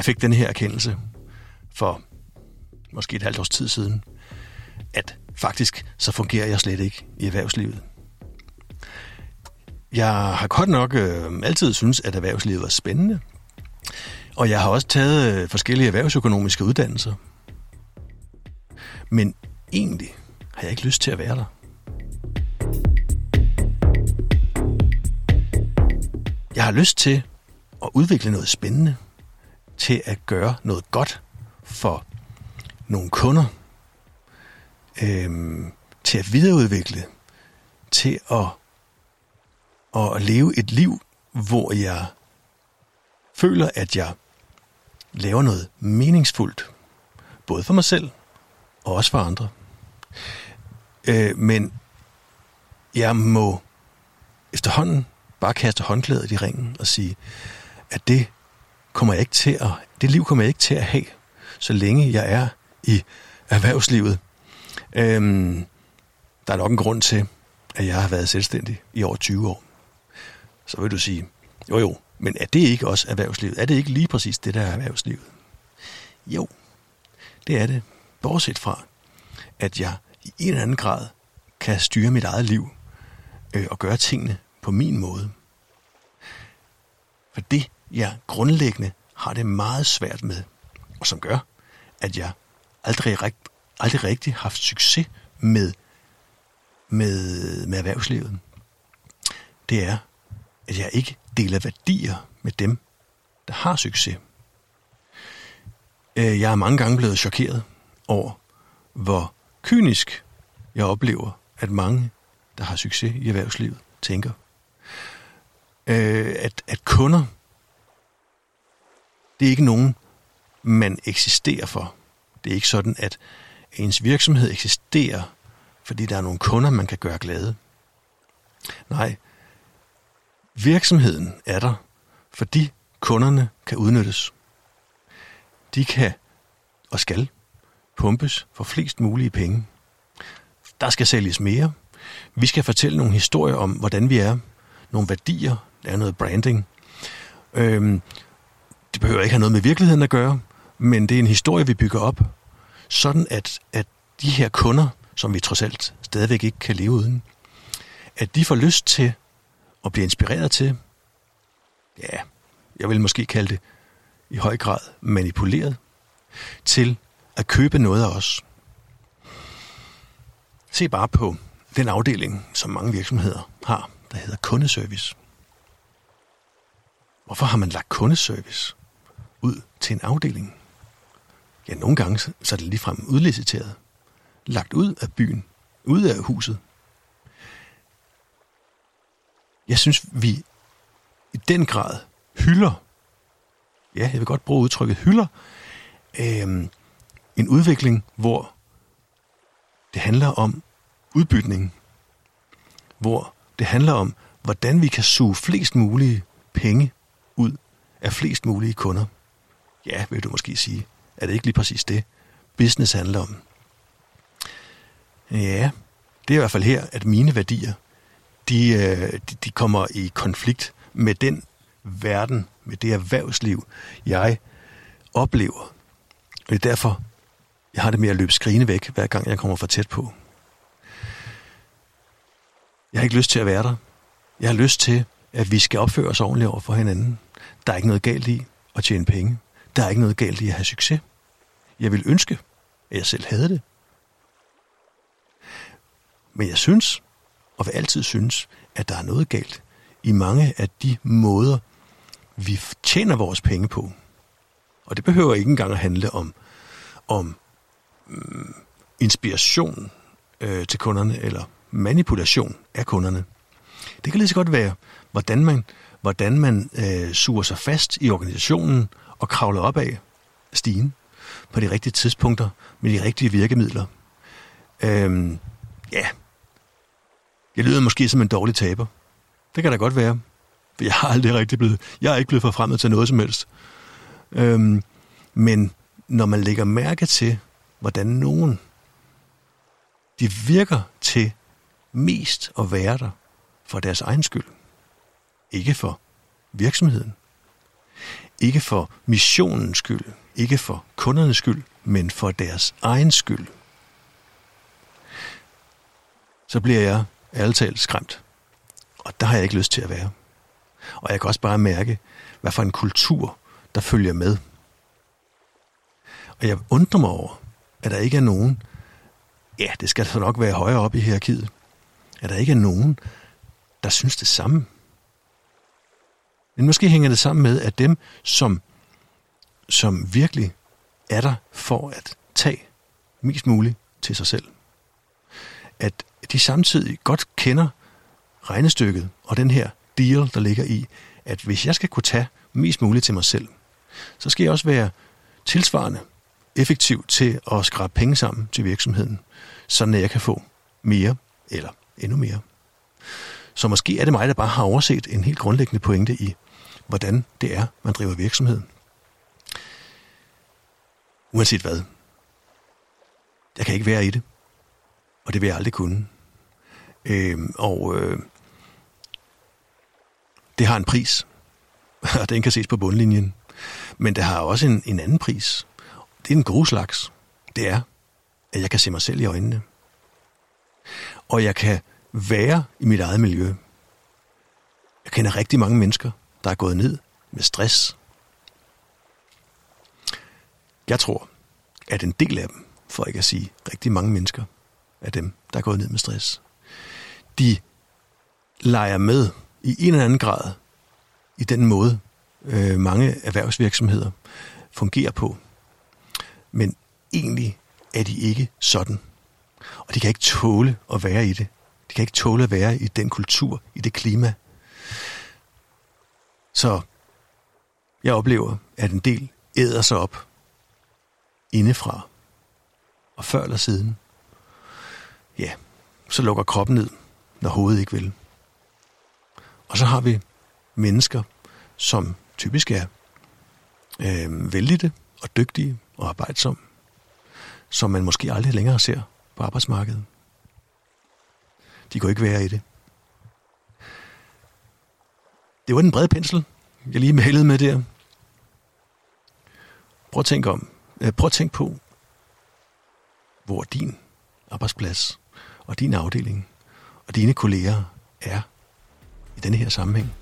Jeg fik den her erkendelse for måske et halvt års tid siden, at faktisk så fungerer jeg slet ikke i erhvervslivet. Jeg har godt nok øh, altid synes at erhvervslivet er spændende, og jeg har også taget øh, forskellige erhvervsøkonomiske uddannelser. Men egentlig har jeg ikke lyst til at være der. Jeg har lyst til at udvikle noget spændende, til at gøre noget godt for nogle kunder, øhm, til at videreudvikle, til at, at leve et liv, hvor jeg føler, at jeg laver noget meningsfuldt, både for mig selv og også for andre. Øh, men jeg må efterhånden bare kaste håndklædet i ringen og sige, at det kommer jeg ikke til at, det liv kommer jeg ikke til at have, så længe jeg er i erhvervslivet. Øhm, der er nok en grund til, at jeg har været selvstændig i over 20 år. Så vil du sige, jo jo, men er det ikke også erhvervslivet? Er det ikke lige præcis det, der er erhvervslivet? Jo, det er det. Bortset fra, at jeg i en eller anden grad kan styre mit eget liv øh, og gøre tingene på min måde. For det, jeg grundlæggende har det meget svært med, og som gør, at jeg aldrig, rigt, aldrig rigtig haft succes med, med, med erhvervslivet, det er, at jeg ikke deler værdier med dem, der har succes. Øh, jeg er mange gange blevet chokeret over, hvor kynisk jeg oplever, at mange, der har succes i erhvervslivet, tænker. Øh, at, at kunder, det er ikke nogen, man eksisterer for. Det er ikke sådan, at ens virksomhed eksisterer, fordi der er nogle kunder, man kan gøre glade. Nej, virksomheden er der, fordi kunderne kan udnyttes. De kan og skal pumpes for flest mulige penge. Der skal sælges mere. Vi skal fortælle nogle historier om, hvordan vi er. Nogle værdier, er noget branding. Øhm, det behøver ikke have noget med virkeligheden at gøre, men det er en historie, vi bygger op, sådan at, at de her kunder, som vi trods alt stadigvæk ikke kan leve uden, at de får lyst til at blive inspireret til, ja, jeg vil måske kalde det i høj grad manipuleret, til at købe noget af os. Se bare på den afdeling, som mange virksomheder har, der hedder kundeservice. Hvorfor har man lagt kundeservice ud til en afdeling? Ja, nogle gange så er det ligefrem udliciteret. Lagt ud af byen, ud af huset. Jeg synes, vi i den grad hylder, ja, jeg vil godt bruge udtrykket hylder, øh, en udvikling, hvor det handler om udbytning, hvor det handler om, hvordan vi kan suge flest mulige penge ud af flest mulige kunder. Ja, vil du måske sige. Er det ikke lige præcis det, business handler om? Ja, det er i hvert fald her, at mine værdier, de, øh, de, de kommer i konflikt med den verden, med det erhvervsliv, jeg oplever. Og det er derfor, jeg har det med at løbe skrigende væk, hver gang jeg kommer for tæt på. Jeg har ikke lyst til at være der. Jeg har lyst til, at vi skal opføre os ordentligt over for hinanden. Der er ikke noget galt i at tjene penge. Der er ikke noget galt i at have succes. Jeg vil ønske, at jeg selv havde det. Men jeg synes, og vil altid synes, at der er noget galt i mange af de måder, vi tjener vores penge på. Og det behøver ikke engang at handle om, om mm, inspiration øh, til kunderne, eller manipulation af kunderne. Det kan lige så godt være, hvordan man, hvordan man øh, suger sig fast i organisationen og kravler op af stigen på de rigtige tidspunkter med de rigtige virkemidler. Øhm, ja, jeg lyder måske som en dårlig taber. Det kan da godt være. For jeg har aldrig rigtig blevet, jeg er ikke blevet forfremmet til noget som helst. Øhm, men når man lægger mærke til, hvordan nogen de virker til mest at være der for deres egen skyld. Ikke for virksomheden. Ikke for missionens skyld, ikke for kundernes skyld, men for deres egen skyld. Så bliver jeg ærligt talt skræmt. Og der har jeg ikke lyst til at være. Og jeg kan også bare mærke, hvad for en kultur, der følger med. Og jeg undrer mig over, at der ikke er nogen, ja, det skal så nok være højere op i hierarkiet, at der ikke er nogen, der synes det samme. Men måske hænger det sammen med, at dem, som, som virkelig er der for at tage mest muligt til sig selv, at de samtidig godt kender regnestykket og den her deal, der ligger i, at hvis jeg skal kunne tage mest muligt til mig selv, så skal jeg også være tilsvarende effektiv til at skrabe penge sammen til virksomheden, så jeg kan få mere eller endnu mere. Så måske er det mig, der bare har overset en helt grundlæggende pointe i, hvordan det er, man driver virksomhed. Uanset hvad. Jeg kan ikke være i det. Og det vil jeg aldrig kunne. Øh, og øh, det har en pris. Og den kan ses på bundlinjen. Men det har også en, en anden pris. Det er en god slags. Det er, at jeg kan se mig selv i øjnene. Og jeg kan være i mit eget miljø. Jeg kender rigtig mange mennesker, der er gået ned med stress. Jeg tror, at en del af dem, for ikke at sige rigtig mange mennesker af dem, der er gået ned med stress, de leger med i en eller anden grad i den måde, øh, mange erhvervsvirksomheder fungerer på. Men egentlig er de ikke sådan. Og de kan ikke tåle at være i det. De kan ikke tåle at være i den kultur, i det klima. Så jeg oplever, at en del æder sig op indefra. Og før eller siden, ja, så lukker kroppen ned, når hovedet ikke vil. Og så har vi mennesker, som typisk er øh, vældige og dygtige og arbejdsomme, som man måske aldrig længere ser på arbejdsmarkedet. De kunne ikke være i det. Det var den brede pensel, jeg lige malede med der. Prøv at tænke om. Prøv at tænke på, hvor din arbejdsplads og din afdeling og dine kolleger er i denne her sammenhæng.